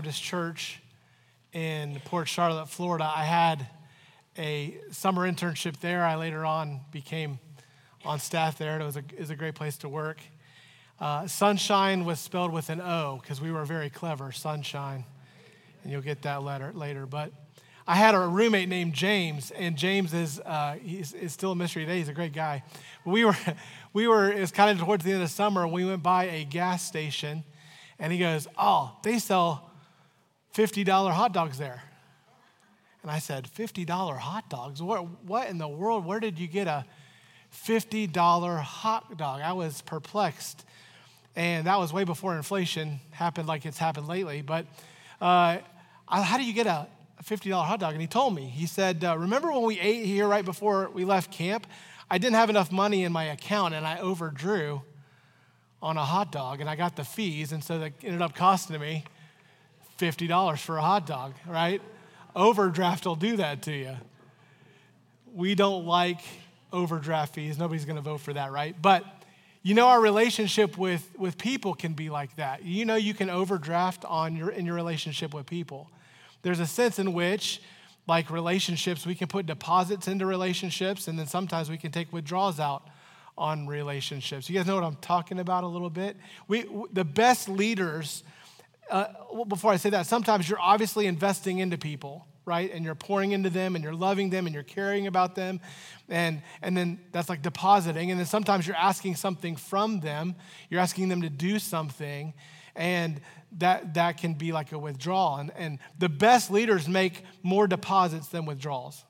Baptist Church in Port Charlotte, Florida. I had a summer internship there. I later on became on staff there. It was a, it was a great place to work. Uh, sunshine was spelled with an O because we were very clever, sunshine. And you'll get that letter later. But I had a roommate named James, and James is, uh, he's, is still a mystery today. He's a great guy. We were, we were, it was kind of towards the end of summer, we went by a gas station, and he goes, Oh, they sell $50 hot dogs there. And I said, $50 hot dogs? What, what in the world? Where did you get a $50 hot dog? I was perplexed. And that was way before inflation happened like it's happened lately. But uh, how do you get a $50 hot dog? And he told me, he said, uh, Remember when we ate here right before we left camp? I didn't have enough money in my account and I overdrew on a hot dog and I got the fees. And so that ended up costing me $50 for a hot dog, right? Overdraft will do that to you. We don't like overdraft fees. Nobody's going to vote for that, right? But you know our relationship with, with people can be like that. You know you can overdraft on your in your relationship with people. There's a sense in which like relationships, we can put deposits into relationships and then sometimes we can take withdrawals out on relationships. You guys know what I'm talking about a little bit? We the best leaders uh, before I say that, sometimes you're obviously investing into people, right? And you're pouring into them and you're loving them and you're caring about them. And, and then that's like depositing. And then sometimes you're asking something from them, you're asking them to do something. And that, that can be like a withdrawal. And, and the best leaders make more deposits than withdrawals,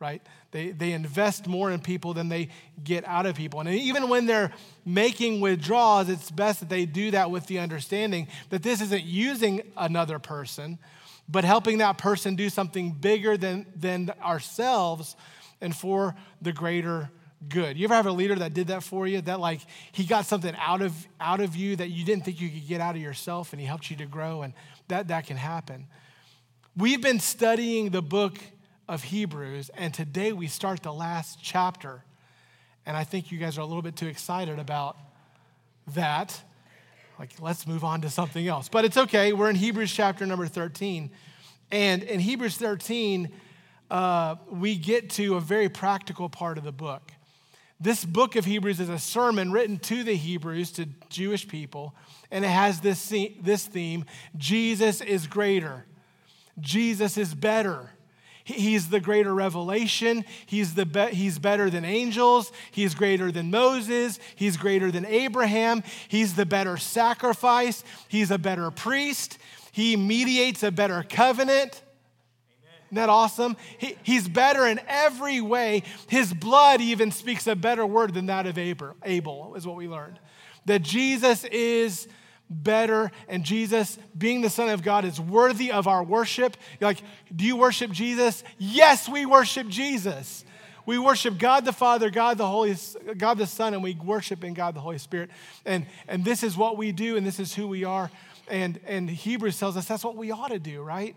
right? They, they invest more in people than they get out of people. And even when they're making withdrawals, it's best that they do that with the understanding that this isn't using another person, but helping that person do something bigger than, than ourselves and for the greater good. You ever have a leader that did that for you? That like he got something out of out of you that you didn't think you could get out of yourself and he helped you to grow and that that can happen. We've been studying the book of Hebrews, and today we start the last chapter. And I think you guys are a little bit too excited about that. Like, let's move on to something else. But it's okay. We're in Hebrews chapter number 13. And in Hebrews 13, uh, we get to a very practical part of the book. This book of Hebrews is a sermon written to the Hebrews, to Jewish people, and it has this, this theme Jesus is greater, Jesus is better. He's the greater revelation. He's, the be- he's better than angels. He's greater than Moses. He's greater than Abraham. He's the better sacrifice. He's a better priest. He mediates a better covenant. Isn't that awesome? He, he's better in every way. His blood even speaks a better word than that of Abel, is what we learned. That Jesus is better, and Jesus, being the Son of God, is worthy of our worship. You're like, do you worship Jesus? Yes, we worship Jesus. We worship God the Father, God the Holy, God the Son, and we worship in God the Holy Spirit. And, and this is what we do, and this is who we are. And, and Hebrews tells us that's what we ought to do, right?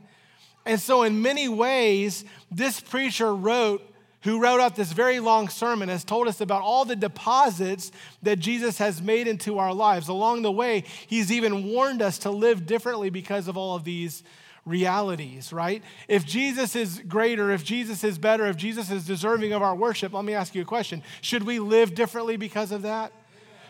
And so, in many ways, this preacher wrote who wrote out this very long sermon, has told us about all the deposits that Jesus has made into our lives. Along the way, he's even warned us to live differently because of all of these realities, right? If Jesus is greater, if Jesus is better, if Jesus is deserving of our worship, let me ask you a question. Should we live differently because of that?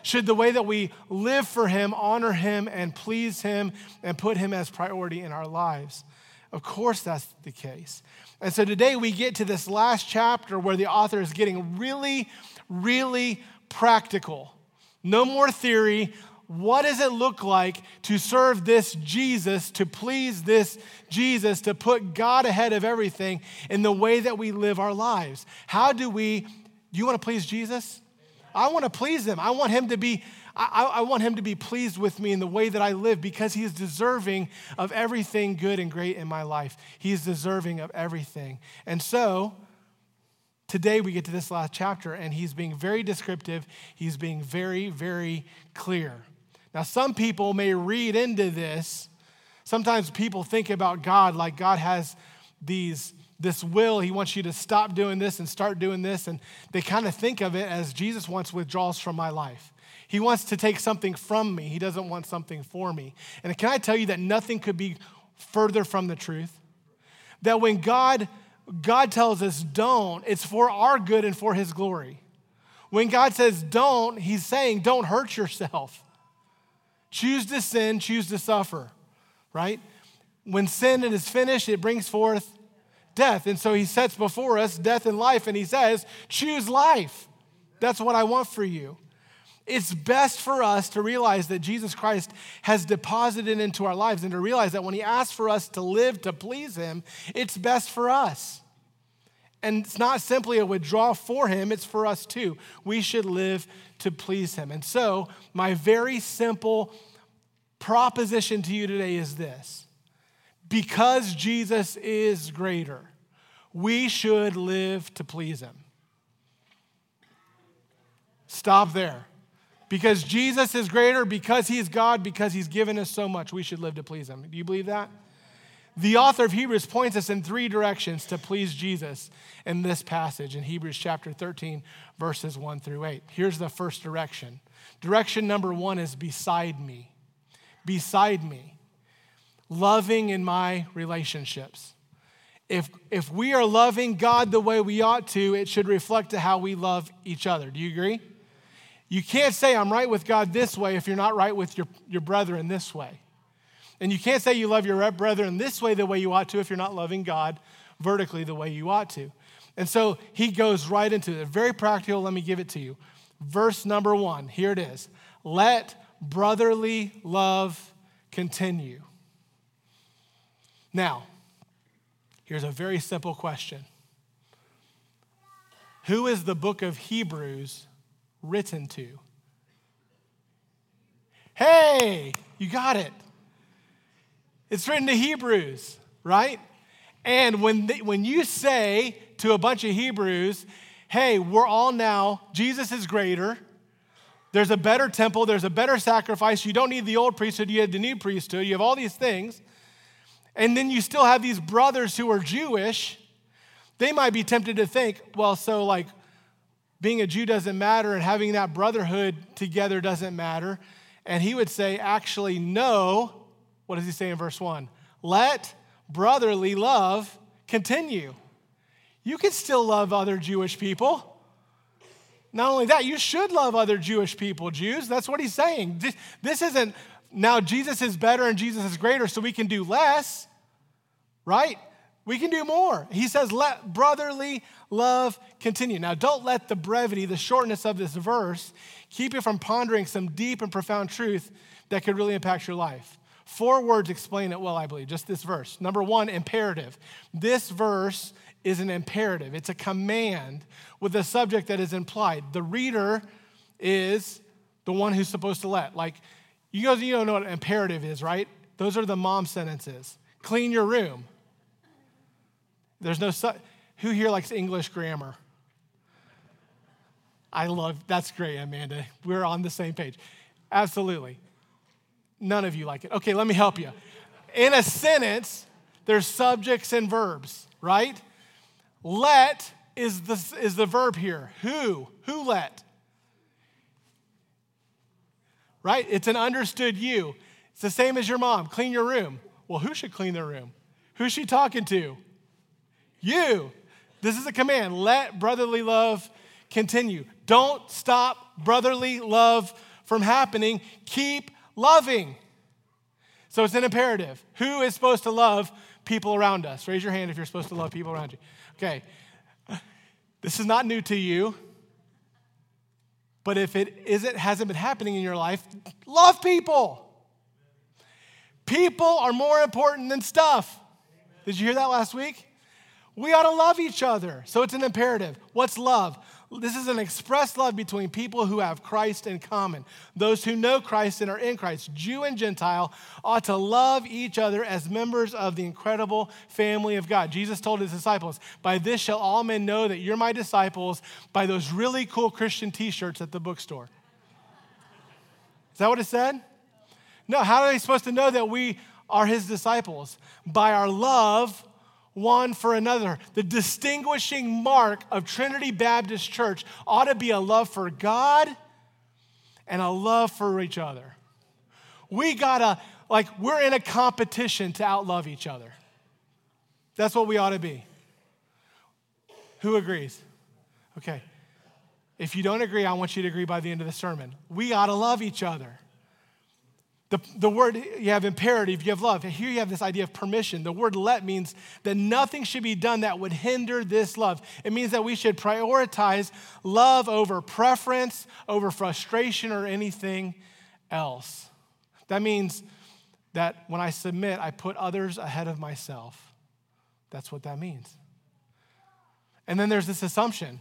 Should the way that we live for Him honor Him and please Him and put Him as priority in our lives? Of course, that's the case. And so today we get to this last chapter where the author is getting really, really practical. No more theory. What does it look like to serve this Jesus, to please this Jesus, to put God ahead of everything in the way that we live our lives? How do we, do you want to please Jesus? I want to please him. I want him to be I, I want him to be pleased with me in the way that I live because he is deserving of everything good and great in my life. He is deserving of everything. And so, today we get to this last chapter, and he's being very descriptive. He's being very, very clear. Now, some people may read into this. Sometimes people think about God like God has these this will. He wants you to stop doing this and start doing this. And they kind of think of it as Jesus wants withdrawals from my life. He wants to take something from me. He doesn't want something for me. And can I tell you that nothing could be further from the truth. That when God God tells us don't, it's for our good and for his glory. When God says don't, he's saying don't hurt yourself. Choose to sin, choose to suffer, right? When sin is finished, it brings forth death. And so he sets before us death and life, and he says, choose life. That's what I want for you. It's best for us to realize that Jesus Christ has deposited into our lives and to realize that when He asks for us to live to please Him, it's best for us. And it's not simply a withdrawal for Him, it's for us too. We should live to please Him. And so, my very simple proposition to you today is this because Jesus is greater, we should live to please Him. Stop there. Because Jesus is greater, because he's God, because he's given us so much, we should live to please him. Do you believe that? The author of Hebrews points us in three directions to please Jesus in this passage in Hebrews chapter 13, verses 1 through 8. Here's the first direction. Direction number one is beside me. Beside me. Loving in my relationships. If, if we are loving God the way we ought to, it should reflect to how we love each other. Do you agree? You can't say, I'm right with God this way if you're not right with your, your brethren this way. And you can't say you love your brethren this way the way you ought to if you're not loving God vertically the way you ought to. And so he goes right into it. Very practical. Let me give it to you. Verse number one here it is. Let brotherly love continue. Now, here's a very simple question Who is the book of Hebrews written to. Hey, you got it. It's written to Hebrews, right? And when, they, when you say to a bunch of Hebrews, hey, we're all now, Jesus is greater. There's a better temple, there's a better sacrifice. You don't need the old priesthood, you have the new priesthood. You have all these things. And then you still have these brothers who are Jewish. They might be tempted to think, well, so like being a Jew doesn't matter and having that brotherhood together doesn't matter. And he would say, actually, no. What does he say in verse 1? Let brotherly love continue. You can still love other Jewish people. Not only that, you should love other Jewish people, Jews. That's what he's saying. This, this isn't now Jesus is better and Jesus is greater, so we can do less, right? We can do more. He says, let brotherly love continue. Now, don't let the brevity, the shortness of this verse, keep you from pondering some deep and profound truth that could really impact your life. Four words explain it well, I believe, just this verse. Number one, imperative. This verse is an imperative, it's a command with a subject that is implied. The reader is the one who's supposed to let. Like, you guys, you don't know what imperative is, right? Those are the mom sentences. Clean your room there's no, su- who here likes English grammar? I love, that's great, Amanda. We're on the same page. Absolutely. None of you like it. Okay, let me help you. In a sentence, there's subjects and verbs, right? Let is the, is the verb here. Who? Who let? Right? It's an understood you. It's the same as your mom. Clean your room. Well, who should clean their room? Who's she talking to? You. This is a command. Let brotherly love continue. Don't stop brotherly love from happening. Keep loving. So it's an imperative. Who is supposed to love people around us? Raise your hand if you're supposed to love people around you. Okay. This is not new to you. But if it isn't, hasn't been happening in your life, love people. People are more important than stuff. Did you hear that last week? We ought to love each other. So it's an imperative. What's love? This is an express love between people who have Christ in common. Those who know Christ and are in Christ, Jew and Gentile, ought to love each other as members of the incredible family of God. Jesus told his disciples, By this shall all men know that you're my disciples by those really cool Christian t shirts at the bookstore. Is that what it said? No, how are they supposed to know that we are his disciples? By our love one for another. The distinguishing mark of Trinity Baptist Church ought to be a love for God and a love for each other. We gotta like we're in a competition to outlove each other. That's what we ought to be. Who agrees? Okay. If you don't agree, I want you to agree by the end of the sermon. We ought to love each other. The, the word, you have imperative, you have love. Here you have this idea of permission. The word let means that nothing should be done that would hinder this love. It means that we should prioritize love over preference, over frustration, or anything else. That means that when I submit, I put others ahead of myself. That's what that means. And then there's this assumption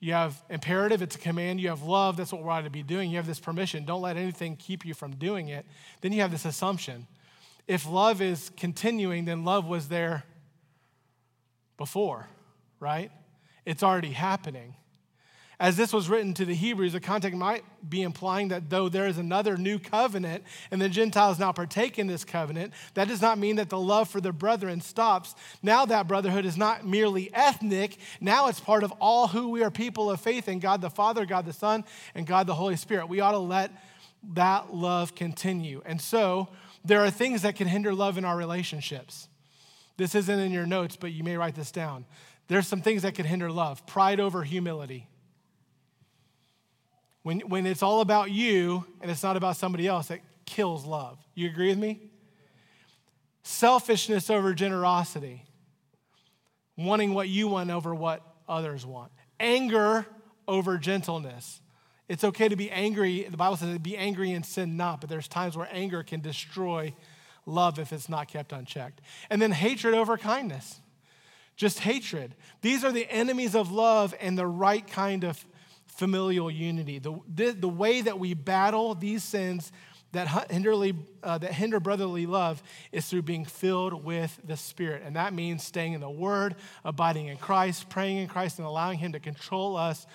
you have imperative, it's a command. You have love, that's what we're ought to be doing. You have this permission, don't let anything keep you from doing it. Then you have this assumption. If love is continuing, then love was there before, right? It's already happening. As this was written to the Hebrews, the context might be implying that though there is another new covenant and the Gentiles now partake in this covenant, that does not mean that the love for the brethren stops. Now that brotherhood is not merely ethnic, now it's part of all who we are people of faith in God the Father, God the Son, and God the Holy Spirit. We ought to let that love continue. And so there are things that can hinder love in our relationships. This isn't in your notes, but you may write this down. There's some things that can hinder love pride over humility. When, when it's all about you and it's not about somebody else, it kills love. You agree with me? Selfishness over generosity, wanting what you want over what others want. Anger over gentleness. It's okay to be angry. The Bible says be angry and sin not, but there's times where anger can destroy love if it's not kept unchecked. And then hatred over kindness. Just hatred. These are the enemies of love and the right kind of familial unity. The, the, the way that we battle these sins that, hinderly, uh, that hinder brotherly love is through being filled with the Spirit. And that means staying in the Word, abiding in Christ, praying in Christ, and allowing Him to control us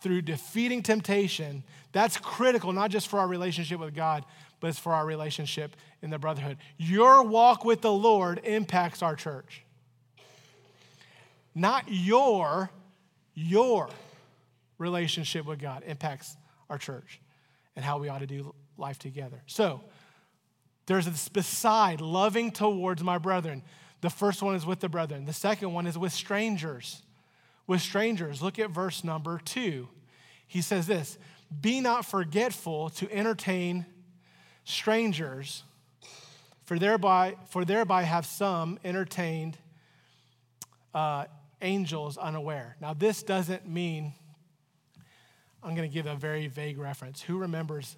through defeating temptation. That's critical, not just for our relationship with God, but it's for our relationship in the brotherhood. Your walk with the Lord impacts our church. Not your, your relationship with God impacts our church and how we ought to do life together. So, there's this beside loving towards my brethren. The first one is with the brethren, the second one is with strangers. With strangers, look at verse number two. He says this Be not forgetful to entertain strangers, for thereby, for thereby have some entertained uh, angels unaware. Now, this doesn't mean I'm going to give a very vague reference. Who remembers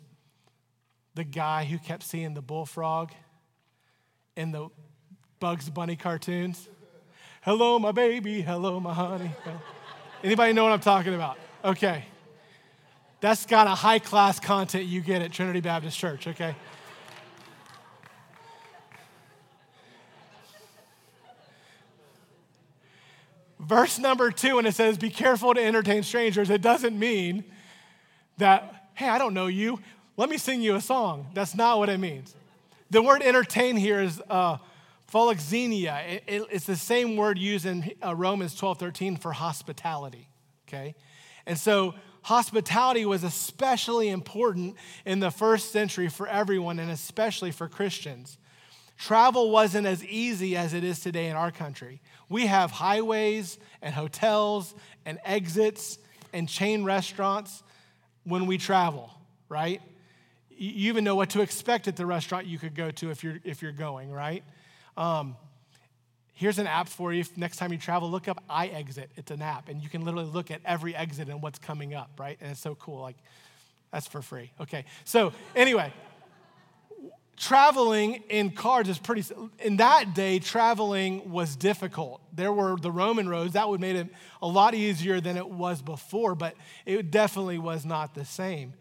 the guy who kept seeing the bullfrog in the Bugs Bunny cartoons? Hello, my baby. Hello, my honey. Anybody know what I'm talking about? Okay. That's kind of high class content you get at Trinity Baptist Church, okay? Verse number two, when it says, Be careful to entertain strangers, it doesn't mean that, hey, I don't know you. Let me sing you a song. That's not what it means. The word entertain here is uh. It, it, it's the same word used in uh, Romans 12 13 for hospitality, okay? And so hospitality was especially important in the first century for everyone and especially for Christians. Travel wasn't as easy as it is today in our country. We have highways and hotels and exits and chain restaurants when we travel, right? You even know what to expect at the restaurant you could go to if you're, if you're going, right? Um, here's an app for you. Next time you travel, look up iExit. It's an app, and you can literally look at every exit and what's coming up, right? And it's so cool. Like, that's for free. Okay. So, anyway, traveling in cars is pretty in that day traveling was difficult. There were the roman roads that would make it a lot easier than it was before but it definitely was not the same.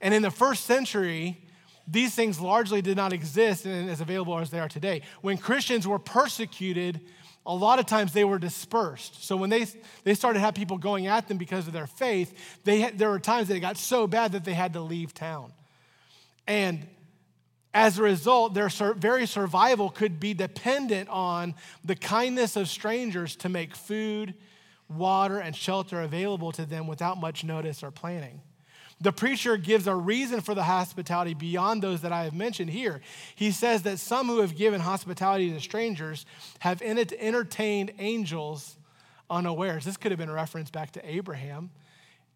And in the first century these things largely did not exist and as available as they are today. When christians were persecuted a lot of times they were dispersed. So when they, they started to have people going at them because of their faith they there were times that it got so bad that they had to leave town. And as a result, their very survival could be dependent on the kindness of strangers to make food, water, and shelter available to them without much notice or planning. The preacher gives a reason for the hospitality beyond those that I have mentioned here. He says that some who have given hospitality to strangers have entertained angels unawares. This could have been a reference back to Abraham.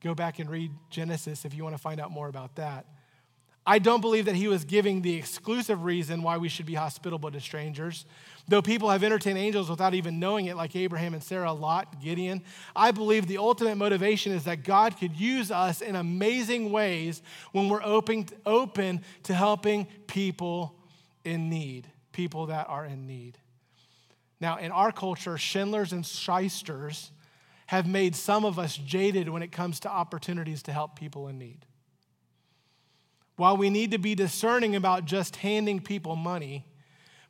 Go back and read Genesis if you want to find out more about that. I don't believe that he was giving the exclusive reason why we should be hospitable to strangers. Though people have entertained angels without even knowing it, like Abraham and Sarah, Lot, Gideon, I believe the ultimate motivation is that God could use us in amazing ways when we're open, open to helping people in need, people that are in need. Now, in our culture, swindlers and shysters have made some of us jaded when it comes to opportunities to help people in need. While we need to be discerning about just handing people money,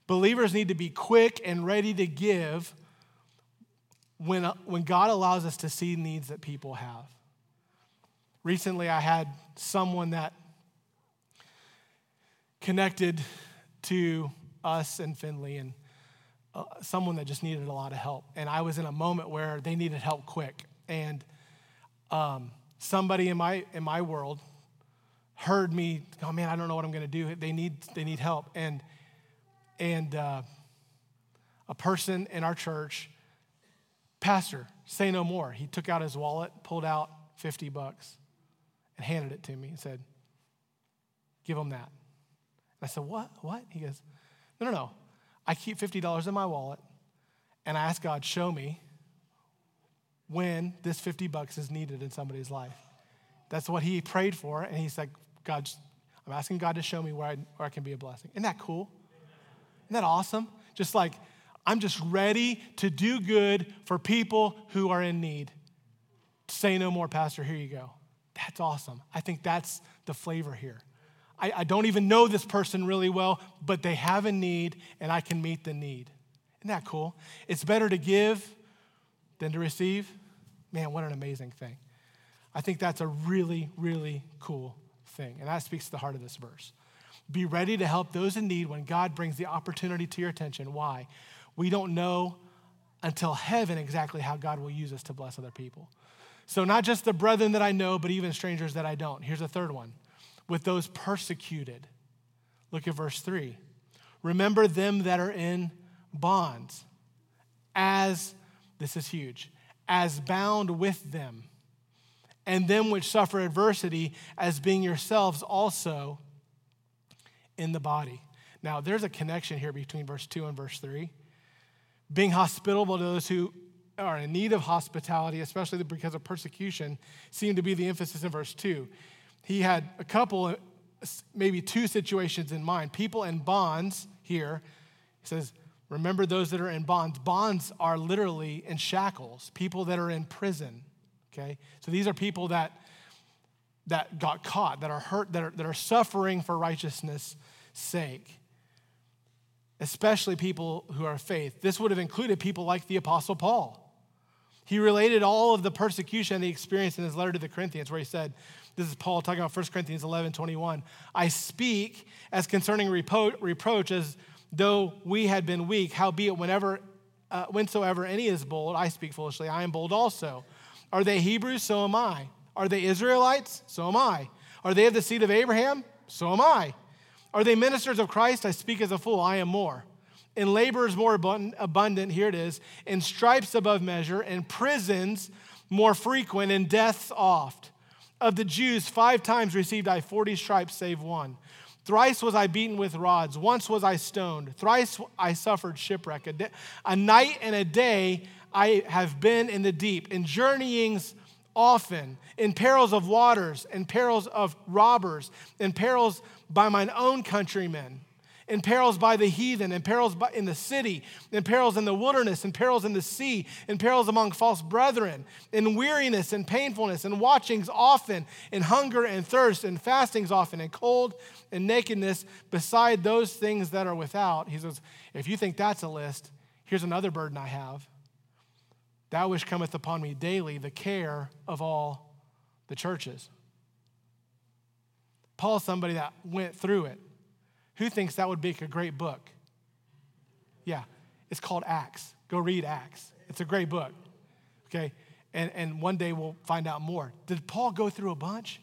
believers need to be quick and ready to give when, when God allows us to see needs that people have. Recently, I had someone that connected to us in Findlay and uh, someone that just needed a lot of help. And I was in a moment where they needed help quick. And um, somebody in my, in my world heard me, oh man, I don't know what I'm going to do. They need, they need help. And, and uh, a person in our church, pastor, say no more. He took out his wallet, pulled out 50 bucks, and handed it to me and said, give him that. And I said, what? What? He goes, no, no, no. I keep $50 in my wallet, and I ask God, show me when this 50 bucks is needed in somebody's life. That's what he prayed for, and he's like, God, I'm asking God to show me where I, where I can be a blessing. Isn't that cool? Isn't that awesome? Just like, I'm just ready to do good for people who are in need. Say no more, Pastor. Here you go. That's awesome. I think that's the flavor here. I, I don't even know this person really well, but they have a need and I can meet the need. Isn't that cool? It's better to give than to receive. Man, what an amazing thing. I think that's a really, really cool thing. And that speaks to the heart of this verse. Be ready to help those in need when God brings the opportunity to your attention. Why? We don't know until heaven exactly how God will use us to bless other people. So, not just the brethren that I know, but even strangers that I don't. Here's a third one with those persecuted. Look at verse 3. Remember them that are in bonds, as, this is huge, as bound with them and them which suffer adversity as being yourselves also in the body. Now, there's a connection here between verse 2 and verse 3. Being hospitable to those who are in need of hospitality, especially because of persecution, seemed to be the emphasis in verse 2. He had a couple, maybe two situations in mind. People in bonds here, he says, remember those that are in bonds. Bonds are literally in shackles, people that are in prison okay? So these are people that, that got caught, that are hurt, that are, that are suffering for righteousness' sake, especially people who are faith. This would have included people like the Apostle Paul. He related all of the persecution he experienced in his letter to the Corinthians, where he said, This is Paul talking about 1 Corinthians 11 21. I speak as concerning repro- reproach as though we had been weak, howbeit, whenever, uh, whensoever any is bold, I speak foolishly, I am bold also. Are they Hebrews? So am I. Are they Israelites? So am I. Are they of the seed of Abraham? So am I. Are they ministers of Christ? I speak as a fool. I am more. In labors more abundant, here it is. In stripes above measure. In prisons more frequent. In deaths oft. Of the Jews, five times received I 40 stripes, save one. Thrice was I beaten with rods. Once was I stoned. Thrice I suffered shipwreck. A, day, a night and a day I have been in the deep, in journeyings often, in perils of waters, in perils of robbers, in perils by mine own countrymen, in perils by the heathen, in perils by, in the city, in perils in the wilderness, in perils in the sea, in perils among false brethren, in weariness and painfulness, in watchings often, in hunger and thirst, in fastings often, in cold and nakedness, beside those things that are without. He says, if you think that's a list, here's another burden I have Thou which cometh upon me daily, the care of all the churches. Paul's somebody that went through it. Who thinks that would make a great book? Yeah, it's called Acts. Go read Acts. It's a great book. Okay? And, and one day we'll find out more. Did Paul go through a bunch?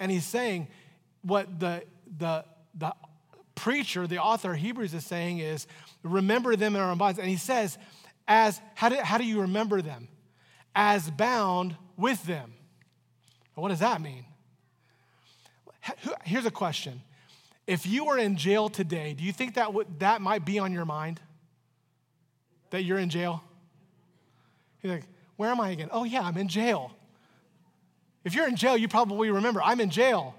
And he's saying what the, the, the preacher, the author of Hebrews is saying is remember them in our bonds. And he says, as how do, how do you remember them? As bound with them. What does that mean? Here's a question. If you were in jail today, do you think that that might be on your mind? That you're in jail? You're like, where am I again? Oh, yeah, I'm in jail. If you're in jail, you probably remember, I'm in jail.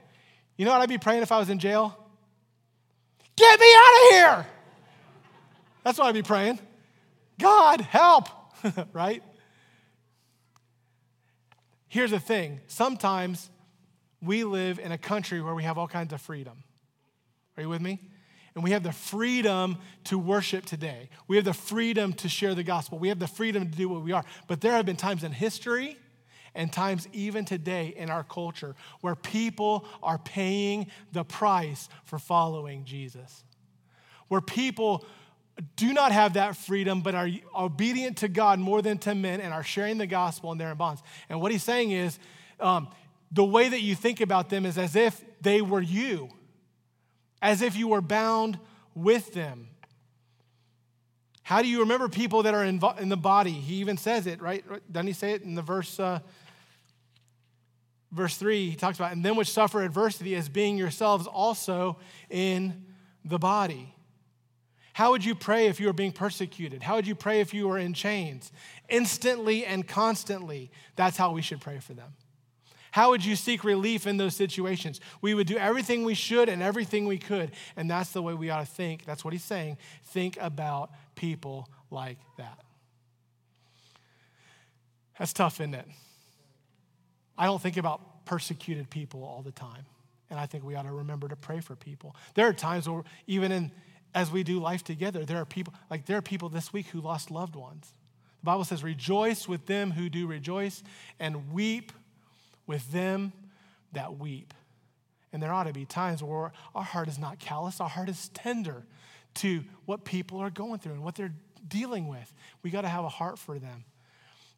You know what I'd be praying if I was in jail? Get me out of here! That's what I'd be praying. God, help, right? Here's the thing sometimes we live in a country where we have all kinds of freedom. Are you with me? And we have the freedom to worship today. We have the freedom to share the gospel. We have the freedom to do what we are. But there have been times in history and times even today in our culture where people are paying the price for following Jesus. Where people do not have that freedom but are obedient to God more than to men and are sharing the gospel and they're in bonds. And what he's saying is um, the way that you think about them is as if they were you as if you were bound with them. How do you remember people that are in, in the body? He even says it, right? Doesn't he say it in the verse, uh, verse 3? He talks about, and them which suffer adversity as being yourselves also in the body. How would you pray if you were being persecuted? How would you pray if you were in chains? Instantly and constantly. That's how we should pray for them. How would you seek relief in those situations? We would do everything we should and everything we could. And that's the way we ought to think. That's what he's saying. Think about people like that. That's tough, isn't it? I don't think about persecuted people all the time. And I think we ought to remember to pray for people. There are times where, even in as we do life together, there are people, like there are people this week who lost loved ones. The Bible says, rejoice with them who do rejoice and weep with them that weep. And there ought to be times where our heart is not callous, our heart is tender to what people are going through and what they're dealing with. We got to have a heart for them.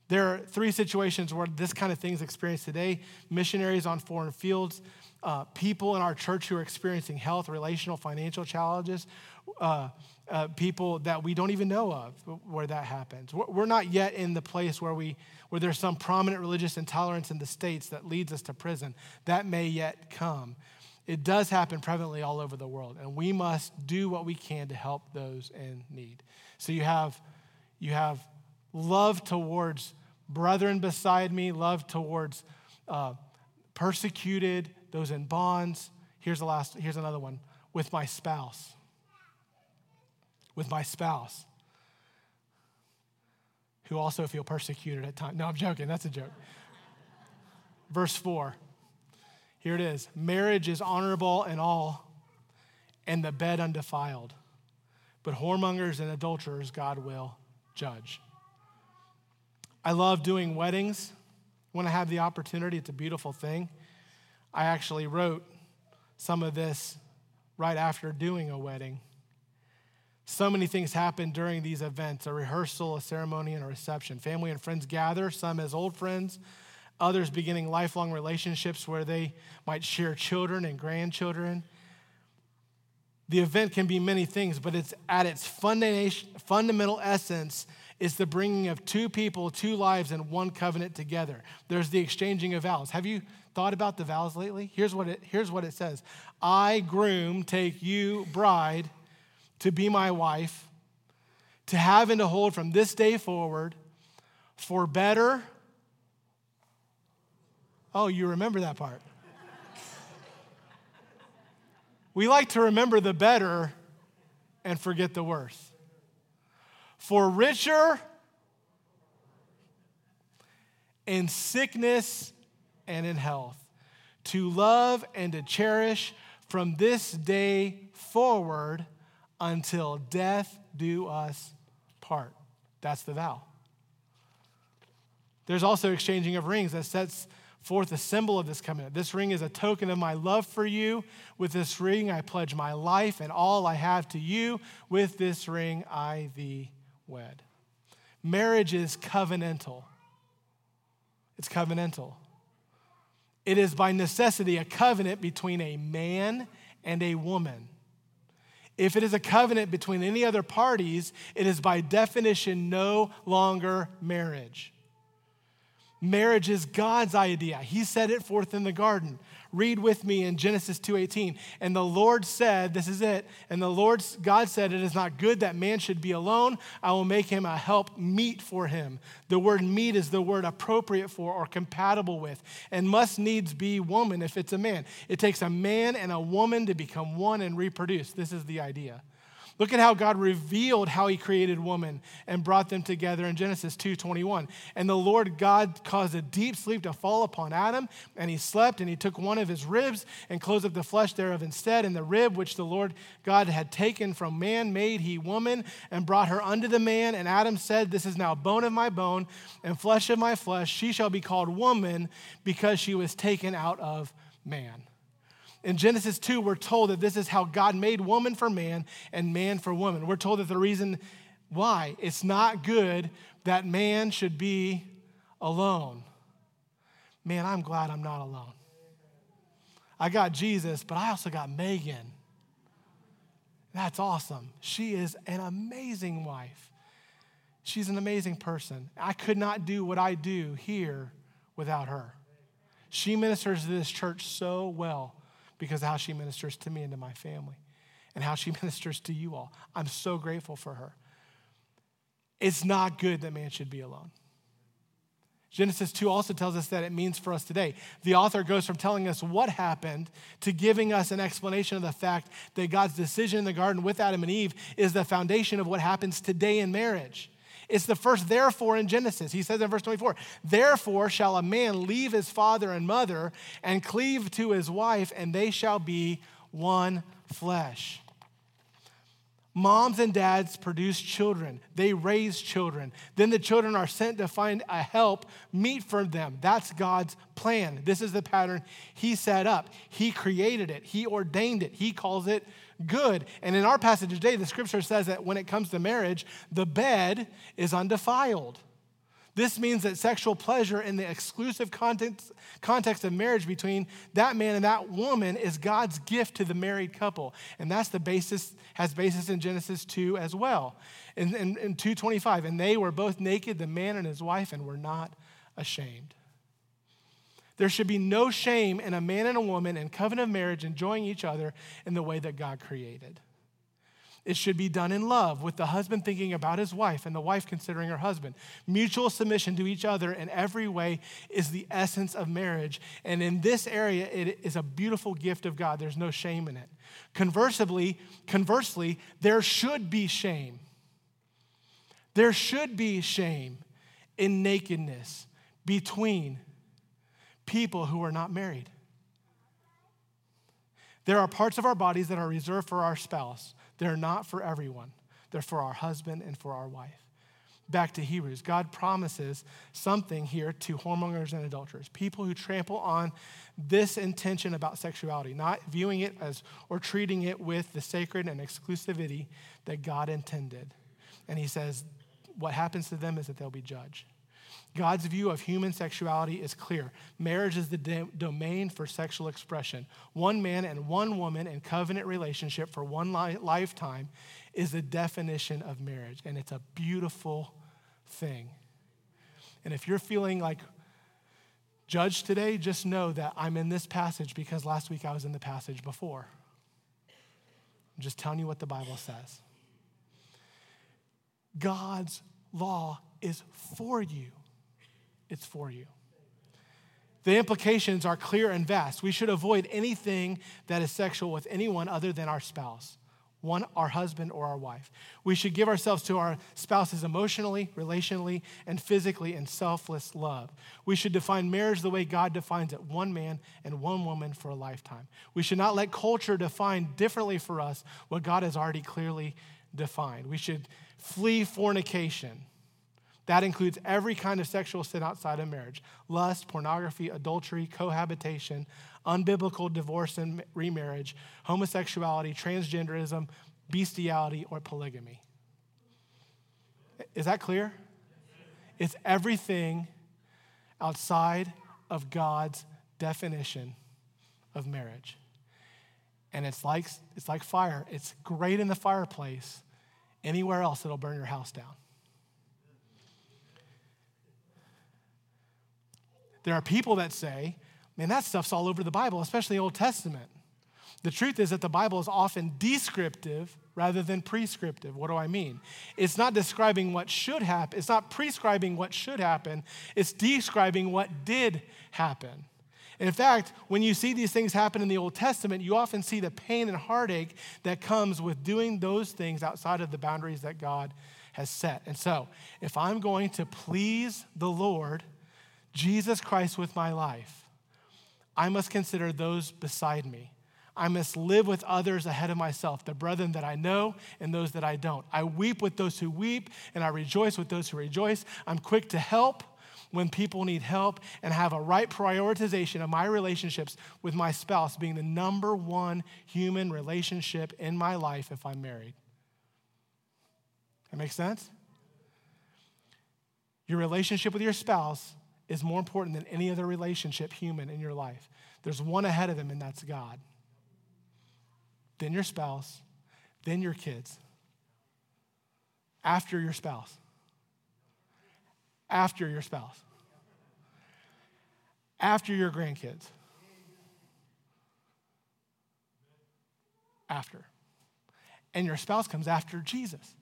There are three situations where this kind of thing is experienced today missionaries on foreign fields, uh, people in our church who are experiencing health, relational, financial challenges, uh, uh, people that we don't even know of where that happens. We're not yet in the place where, we, where there's some prominent religious intolerance in the states that leads us to prison. That may yet come. It does happen prevalently all over the world, and we must do what we can to help those in need. So you have, you have love towards brethren beside me, love towards uh, persecuted, those in bonds. Here's the last, here's another one with my spouse with my spouse who also feel persecuted at times. No, I'm joking. That's a joke. Verse 4. Here it is Marriage is honorable and all, and the bed undefiled. But whoremongers and adulterers God will judge. I love doing weddings when I have the opportunity. It's a beautiful thing. I actually wrote some of this right after doing a wedding. So many things happen during these events a rehearsal, a ceremony, and a reception. Family and friends gather, some as old friends, others beginning lifelong relationships where they might share children and grandchildren. The event can be many things, but it's at its fundamental essence is the bringing of two people, two lives, and one covenant together. There's the exchanging of vows. Have you thought about the vows lately? Here's what it, here's what it says I, groom, take you, bride to be my wife, to have and to hold from this day forward for better. Oh, you remember that part. we like to remember the better and forget the worse. For richer in sickness and in health, to love and to cherish from this day forward until death do us part. That's the vow. There's also exchanging of rings that sets forth a symbol of this covenant. This ring is a token of my love for you. With this ring, I pledge my life and all I have to you. With this ring, I thee wed. Marriage is covenantal. It's covenantal. It is by necessity a covenant between a man and a woman. If it is a covenant between any other parties, it is by definition no longer marriage. Marriage is God's idea. He set it forth in the garden. Read with me in Genesis 2:18. And the Lord said, this is it, and the Lord God said, it is not good that man should be alone. I will make him a help meet for him. The word meet is the word appropriate for or compatible with and must needs be woman if it's a man. It takes a man and a woman to become one and reproduce. This is the idea. Look at how God revealed how he created woman and brought them together in Genesis 2:21. And the Lord God caused a deep sleep to fall upon Adam, and he slept, and he took one of his ribs and closed up the flesh thereof instead, and the rib which the Lord God had taken from man made he woman and brought her unto the man, and Adam said, This is now bone of my bone and flesh of my flesh. She shall be called woman because she was taken out of man. In Genesis 2, we're told that this is how God made woman for man and man for woman. We're told that the reason why it's not good that man should be alone. Man, I'm glad I'm not alone. I got Jesus, but I also got Megan. That's awesome. She is an amazing wife. She's an amazing person. I could not do what I do here without her. She ministers to this church so well because of how she ministers to me and to my family and how she ministers to you all. I'm so grateful for her. It's not good that man should be alone. Genesis 2 also tells us that it means for us today. The author goes from telling us what happened to giving us an explanation of the fact that God's decision in the garden with Adam and Eve is the foundation of what happens today in marriage. It's the first therefore in Genesis. He says in verse 24, Therefore shall a man leave his father and mother and cleave to his wife, and they shall be one flesh. Moms and dads produce children. They raise children. Then the children are sent to find a help meet for them. That's God's plan. This is the pattern He set up. He created it, He ordained it, He calls it good. And in our passage today, the scripture says that when it comes to marriage, the bed is undefiled. This means that sexual pleasure in the exclusive context, context of marriage between that man and that woman is God's gift to the married couple. And that's the basis, has basis in Genesis 2 as well. In, in, in 225, and they were both naked, the man and his wife, and were not ashamed. There should be no shame in a man and a woman in covenant of marriage enjoying each other in the way that God created. It should be done in love, with the husband thinking about his wife and the wife considering her husband. Mutual submission to each other in every way is the essence of marriage. And in this area, it is a beautiful gift of God. There's no shame in it. Conversely, conversely, there should be shame. There should be shame in nakedness between people who are not married. There are parts of our bodies that are reserved for our spouse. They're not for everyone, they're for our husband and for our wife. Back to Hebrews. God promises something here to whoremongers and adulterers, people who trample on this intention about sexuality, not viewing it as or treating it with the sacred and exclusivity that God intended. And he says, what happens to them is that they'll be judged. God's view of human sexuality is clear. Marriage is the de- domain for sexual expression. One man and one woman in covenant relationship for one li- lifetime is the definition of marriage, and it's a beautiful thing. And if you're feeling like judged today, just know that I'm in this passage because last week I was in the passage before. I'm just telling you what the Bible says. God's law is for you it's for you. The implications are clear and vast. We should avoid anything that is sexual with anyone other than our spouse, one, our husband or our wife. We should give ourselves to our spouses emotionally, relationally, and physically in selfless love. We should define marriage the way God defines it one man and one woman for a lifetime. We should not let culture define differently for us what God has already clearly defined. We should flee fornication that includes every kind of sexual sin outside of marriage lust, pornography, adultery, cohabitation, unbiblical divorce and remarriage, homosexuality, transgenderism, bestiality, or polygamy. Is that clear? It's everything outside of God's definition of marriage. And it's like, it's like fire. It's great in the fireplace. Anywhere else, it'll burn your house down. There are people that say, man, that stuff's all over the Bible, especially the Old Testament. The truth is that the Bible is often descriptive rather than prescriptive. What do I mean? It's not describing what should happen, it's not prescribing what should happen, it's describing what did happen. In fact, when you see these things happen in the Old Testament, you often see the pain and heartache that comes with doing those things outside of the boundaries that God has set. And so, if I'm going to please the Lord, Jesus Christ, with my life, I must consider those beside me. I must live with others ahead of myself, the brethren that I know and those that I don't. I weep with those who weep, and I rejoice with those who rejoice. I'm quick to help when people need help and have a right prioritization of my relationships with my spouse being the number one human relationship in my life if I'm married. That makes sense? Your relationship with your spouse is more important than any other relationship human in your life. There's one ahead of him, and that's God then your spouse, then your kids, after your spouse, after your spouse, after your grandkids, after. And your spouse comes after Jesus.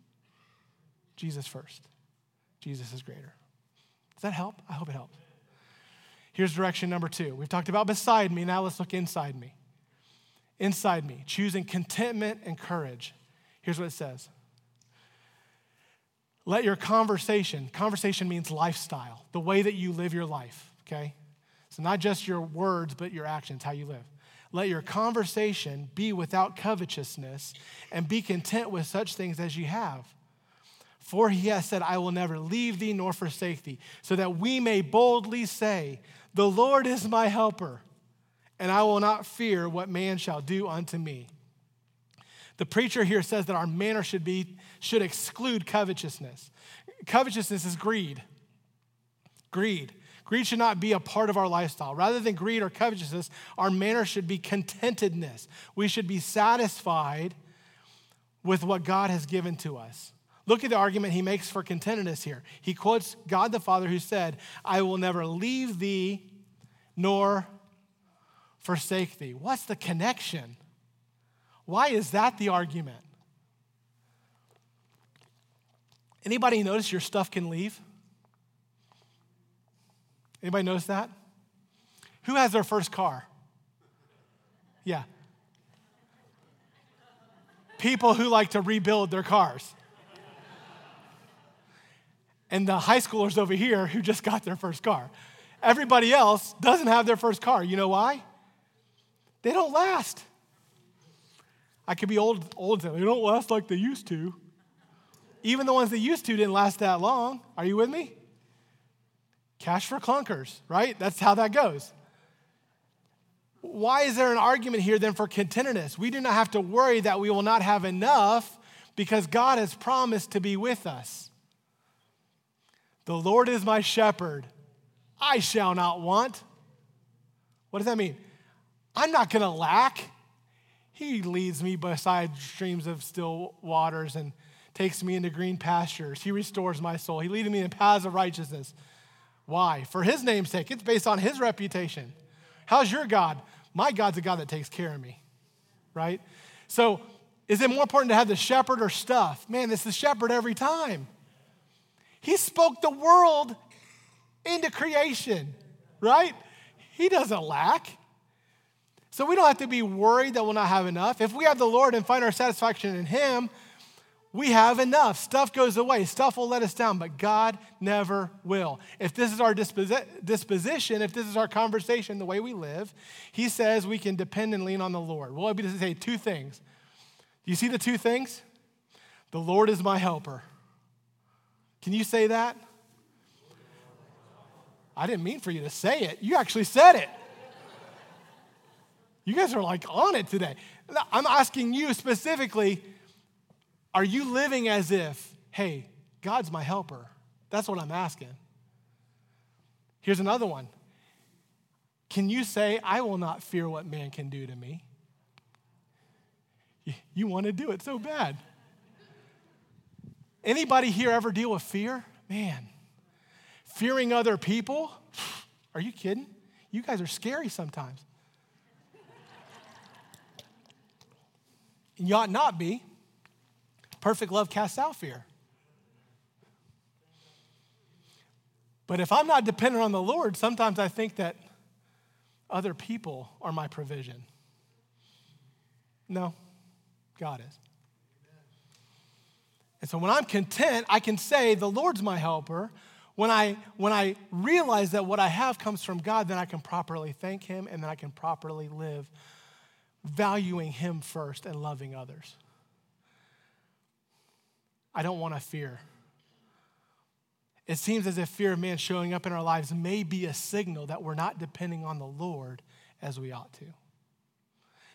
Jesus first. Jesus is greater. Does that help? I hope it helps. Here's direction number two. We've talked about beside me. Now let's look inside me inside me, choosing contentment and courage. Here's what it says Let your conversation, conversation means lifestyle, the way that you live your life, okay? So, not just your words, but your actions, how you live. Let your conversation be without covetousness and be content with such things as you have. For he has said, I will never leave thee nor forsake thee, so that we may boldly say, The Lord is my helper and I will not fear what man shall do unto me. The preacher here says that our manner should be should exclude covetousness. Covetousness is greed. Greed. Greed should not be a part of our lifestyle. Rather than greed or covetousness, our manner should be contentedness. We should be satisfied with what God has given to us. Look at the argument he makes for contentedness here. He quotes God the Father who said, I will never leave thee nor forsake thee. What's the connection? Why is that the argument? Anybody notice your stuff can leave? Anybody notice that? Who has their first car? Yeah. People who like to rebuild their cars. And the high schoolers over here who just got their first car. Everybody else doesn't have their first car. You know why? They don't last. I could be old, old, they don't last like they used to. Even the ones that used to didn't last that long. Are you with me? Cash for clunkers, right? That's how that goes. Why is there an argument here then for contentedness? We do not have to worry that we will not have enough because God has promised to be with us. The Lord is my shepherd, I shall not want. What does that mean? I'm not going to lack. He leads me beside streams of still waters and takes me into green pastures. He restores my soul. He leads me in paths of righteousness. Why? For his name's sake. It's based on his reputation. How's your God? My God's a God that takes care of me, right? So, is it more important to have the shepherd or stuff? Man, it's the shepherd every time. He spoke the world into creation, right? He doesn't lack. So we don't have to be worried that we'll not have enough. If we have the Lord and find our satisfaction in Him, we have enough. Stuff goes away. Stuff will let us down, but God never will. If this is our disposition, if this is our conversation, the way we live, He says we can depend and lean on the Lord. Well, I'd be to say two things. Do you see the two things? The Lord is my helper. Can you say that? I didn't mean for you to say it. You actually said it. You guys are like on it today. I'm asking you specifically are you living as if, hey, God's my helper? That's what I'm asking. Here's another one Can you say, I will not fear what man can do to me? You want to do it so bad. Anybody here ever deal with fear? Man, fearing other people? Are you kidding? You guys are scary sometimes. you ought not be. Perfect love casts out fear. But if I'm not dependent on the Lord, sometimes I think that other people are my provision. No, God is. And so when I'm content, I can say, The Lord's my helper. When I, when I realize that what I have comes from God, then I can properly thank Him and then I can properly live valuing Him first and loving others. I don't want to fear. It seems as if fear of man showing up in our lives may be a signal that we're not depending on the Lord as we ought to.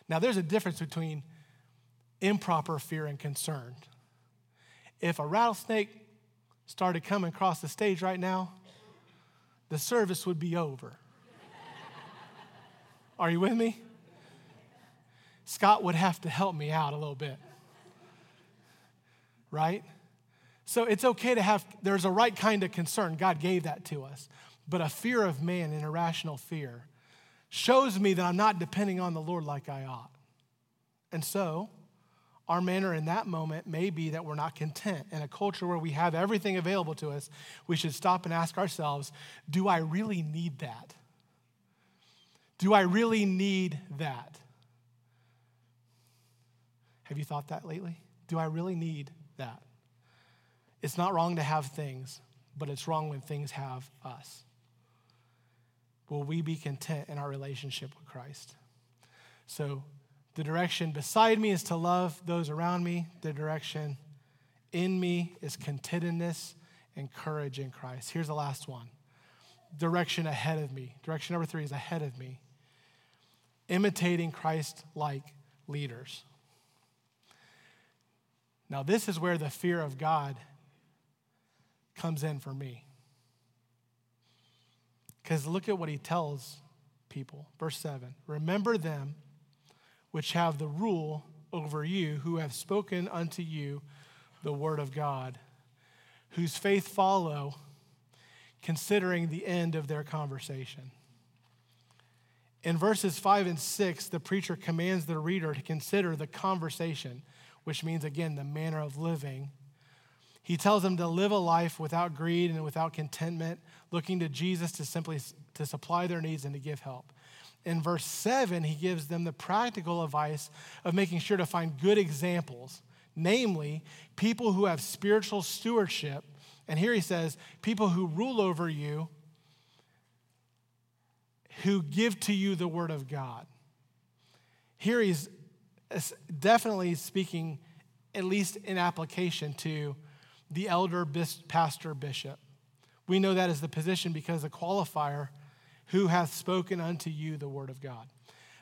Now, there's a difference between improper fear and concern. If a rattlesnake started coming across the stage right now, the service would be over. Are you with me? Scott would have to help me out a little bit. Right? So it's okay to have, there's a right kind of concern. God gave that to us. But a fear of man, an irrational fear, shows me that I'm not depending on the Lord like I ought. And so, our manner in that moment may be that we're not content. In a culture where we have everything available to us, we should stop and ask ourselves do I really need that? Do I really need that? Have you thought that lately? Do I really need that? It's not wrong to have things, but it's wrong when things have us. Will we be content in our relationship with Christ? So, the direction beside me is to love those around me. The direction in me is contentedness and courage in Christ. Here's the last one direction ahead of me. Direction number three is ahead of me. Imitating Christ like leaders. Now, this is where the fear of God comes in for me. Because look at what he tells people. Verse 7 Remember them which have the rule over you, who have spoken unto you the word of God, whose faith follow, considering the end of their conversation. In verses 5 and 6, the preacher commands the reader to consider the conversation, which means, again, the manner of living he tells them to live a life without greed and without contentment, looking to Jesus to simply to supply their needs and to give help. In verse 7, he gives them the practical advice of making sure to find good examples, namely, people who have spiritual stewardship. And here he says, people who rule over you, who give to you the word of God. Here he's definitely speaking, at least in application, to the elder, pastor, bishop. We know that as the position because the qualifier, who hath spoken unto you the word of God.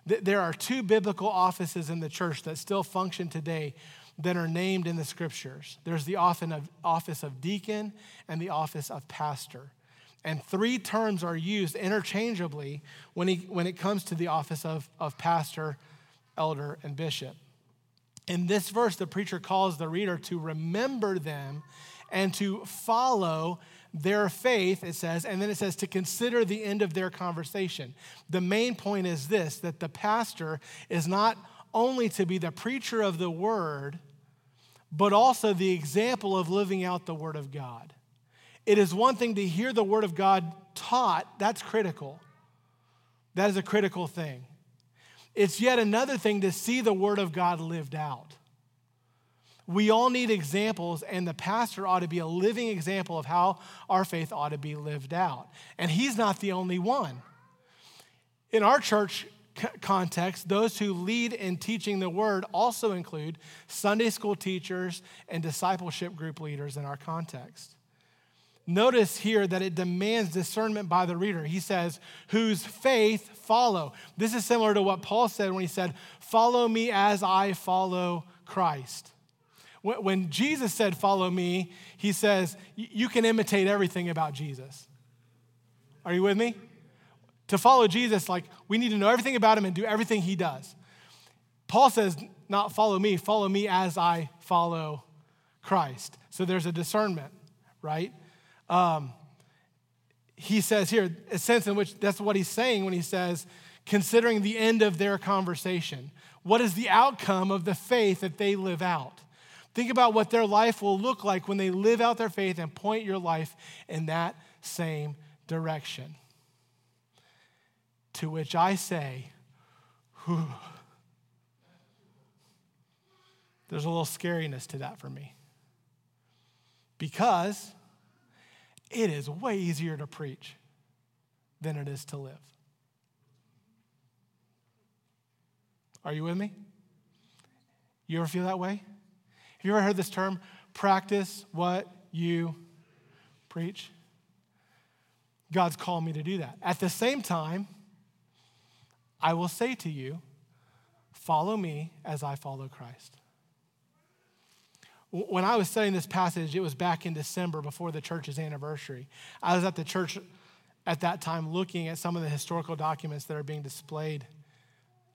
There are two biblical offices in the church that still function today that are named in the scriptures. There's the office of deacon and the office of pastor. And three terms are used interchangeably when, he, when it comes to the office of, of pastor, elder, and bishop. In this verse, the preacher calls the reader to remember them and to follow their faith, it says, and then it says to consider the end of their conversation. The main point is this that the pastor is not only to be the preacher of the word, but also the example of living out the word of God. It is one thing to hear the word of God taught, that's critical. That is a critical thing. It's yet another thing to see the Word of God lived out. We all need examples, and the pastor ought to be a living example of how our faith ought to be lived out. And he's not the only one. In our church context, those who lead in teaching the word also include Sunday school teachers and discipleship group leaders in our context. Notice here that it demands discernment by the reader. He says, whose faith follow. This is similar to what Paul said when he said, Follow me as I follow Christ. When Jesus said, Follow me, he says, You can imitate everything about Jesus. Are you with me? To follow Jesus, like we need to know everything about him and do everything he does. Paul says, not follow me, follow me as I follow Christ. So there's a discernment, right? Um, he says here, a sense in which that's what he's saying when he says, considering the end of their conversation. What is the outcome of the faith that they live out? Think about what their life will look like when they live out their faith and point your life in that same direction. To which I say, Whew. there's a little scariness to that for me. Because it is way easier to preach than it is to live. Are you with me? You ever feel that way? You ever heard this term? Practice what you preach. God's called me to do that. At the same time, I will say to you, follow me as I follow Christ. When I was studying this passage, it was back in December before the church's anniversary. I was at the church at that time looking at some of the historical documents that are being displayed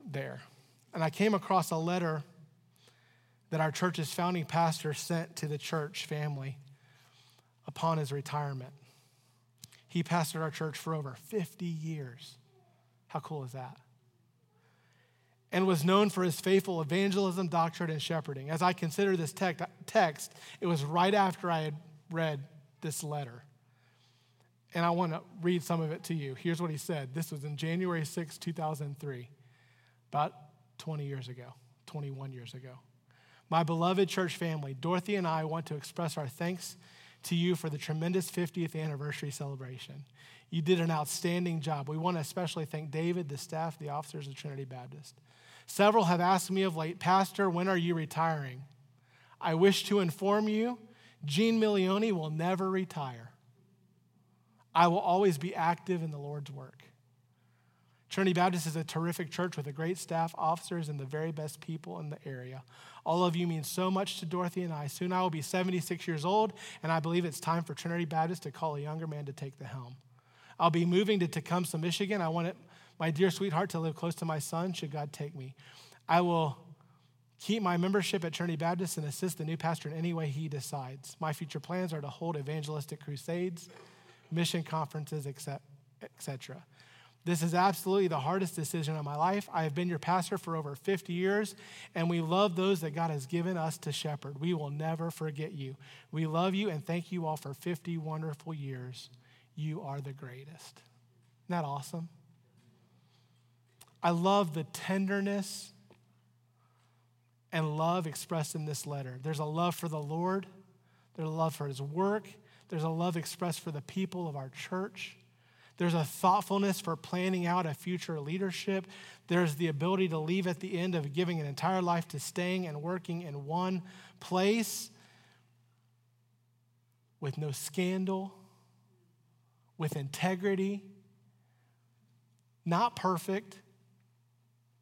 there. And I came across a letter that our church's founding pastor sent to the church family upon his retirement. He pastored our church for over 50 years. How cool is that? And was known for his faithful evangelism, doctrine, and shepherding. As I consider this text, it was right after I had read this letter. And I want to read some of it to you. Here's what he said. This was in January 6, 2003, about 20 years ago, 21 years ago. My beloved church family, Dorothy and I want to express our thanks to you for the tremendous 50th anniversary celebration. You did an outstanding job. We want to especially thank David, the staff, the officers of Trinity Baptist. Several have asked me of late, Pastor, when are you retiring? I wish to inform you, Gene Milioni will never retire. I will always be active in the Lord's work. Trinity Baptist is a terrific church with a great staff, officers, and the very best people in the area. All of you mean so much to Dorothy and I. Soon I will be 76 years old, and I believe it's time for Trinity Baptist to call a younger man to take the helm. I'll be moving to Tecumseh, Michigan. I want it, my dear sweetheart to live close to my son, should God take me. I will keep my membership at Trinity Baptist and assist the new pastor in any way he decides. My future plans are to hold evangelistic crusades, mission conferences, etc. This is absolutely the hardest decision of my life. I have been your pastor for over 50 years, and we love those that God has given us to shepherd. We will never forget you. We love you and thank you all for 50 wonderful years. You are the greatest. Isn't that awesome? I love the tenderness and love expressed in this letter. There's a love for the Lord, there's a love for his work, there's a love expressed for the people of our church. There's a thoughtfulness for planning out a future leadership. There's the ability to leave at the end of giving an entire life to staying and working in one place with no scandal, with integrity, not perfect,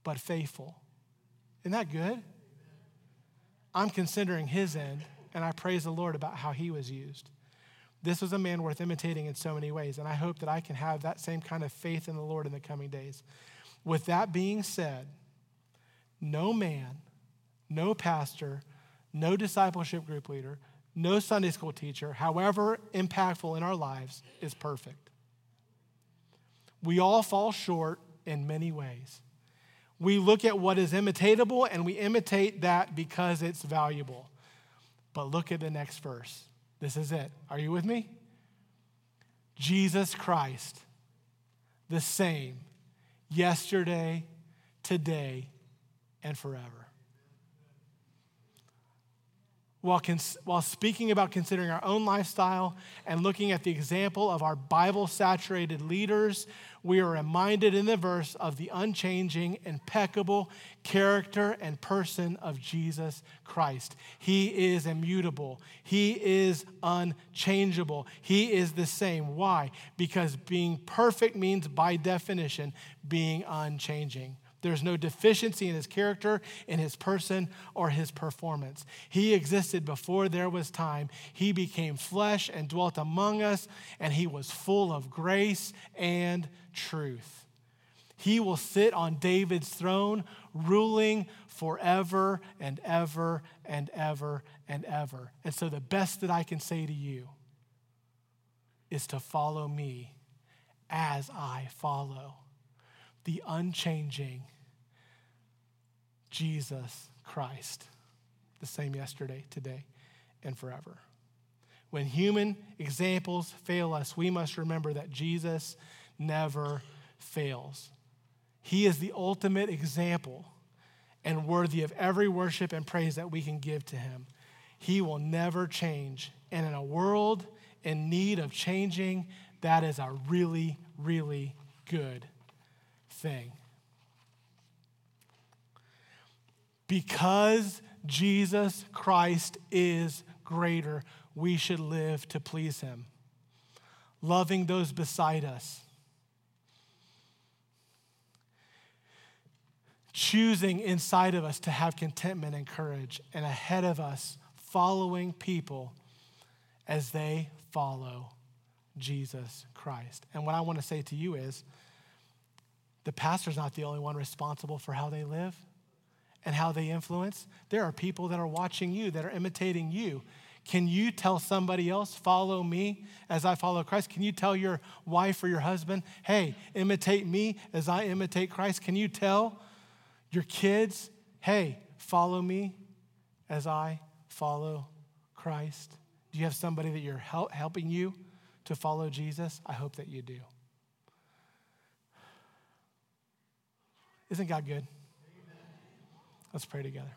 but faithful. Isn't that good? I'm considering his end, and I praise the Lord about how he was used. This was a man worth imitating in so many ways, and I hope that I can have that same kind of faith in the Lord in the coming days. With that being said, no man, no pastor, no discipleship group leader, no Sunday school teacher, however impactful in our lives, is perfect. We all fall short in many ways. We look at what is imitatable and we imitate that because it's valuable. But look at the next verse. This is it. Are you with me? Jesus Christ, the same yesterday, today, and forever. While, cons- while speaking about considering our own lifestyle and looking at the example of our Bible saturated leaders, we are reminded in the verse of the unchanging, impeccable character and person of Jesus Christ. He is immutable, He is unchangeable, He is the same. Why? Because being perfect means, by definition, being unchanging. There's no deficiency in his character, in his person, or his performance. He existed before there was time. He became flesh and dwelt among us, and he was full of grace and truth. He will sit on David's throne, ruling forever and ever and ever and ever. And so, the best that I can say to you is to follow me as I follow the unchanging Jesus Christ, the same yesterday, today, and forever. When human examples fail us, we must remember that Jesus never fails. He is the ultimate example and worthy of every worship and praise that we can give to him. He will never change. And in a world in need of changing, that is a really, really good thing. Because Jesus Christ is greater, we should live to please him, loving those beside us, choosing inside of us to have contentment and courage, and ahead of us, following people as they follow Jesus Christ. And what I want to say to you is the pastor's not the only one responsible for how they live and how they influence. There are people that are watching you, that are imitating you. Can you tell somebody else, follow me as I follow Christ? Can you tell your wife or your husband, hey, imitate me as I imitate Christ? Can you tell your kids, hey, follow me as I follow Christ? Do you have somebody that you're help, helping you to follow Jesus? I hope that you do. Isn't God good? Let's pray together.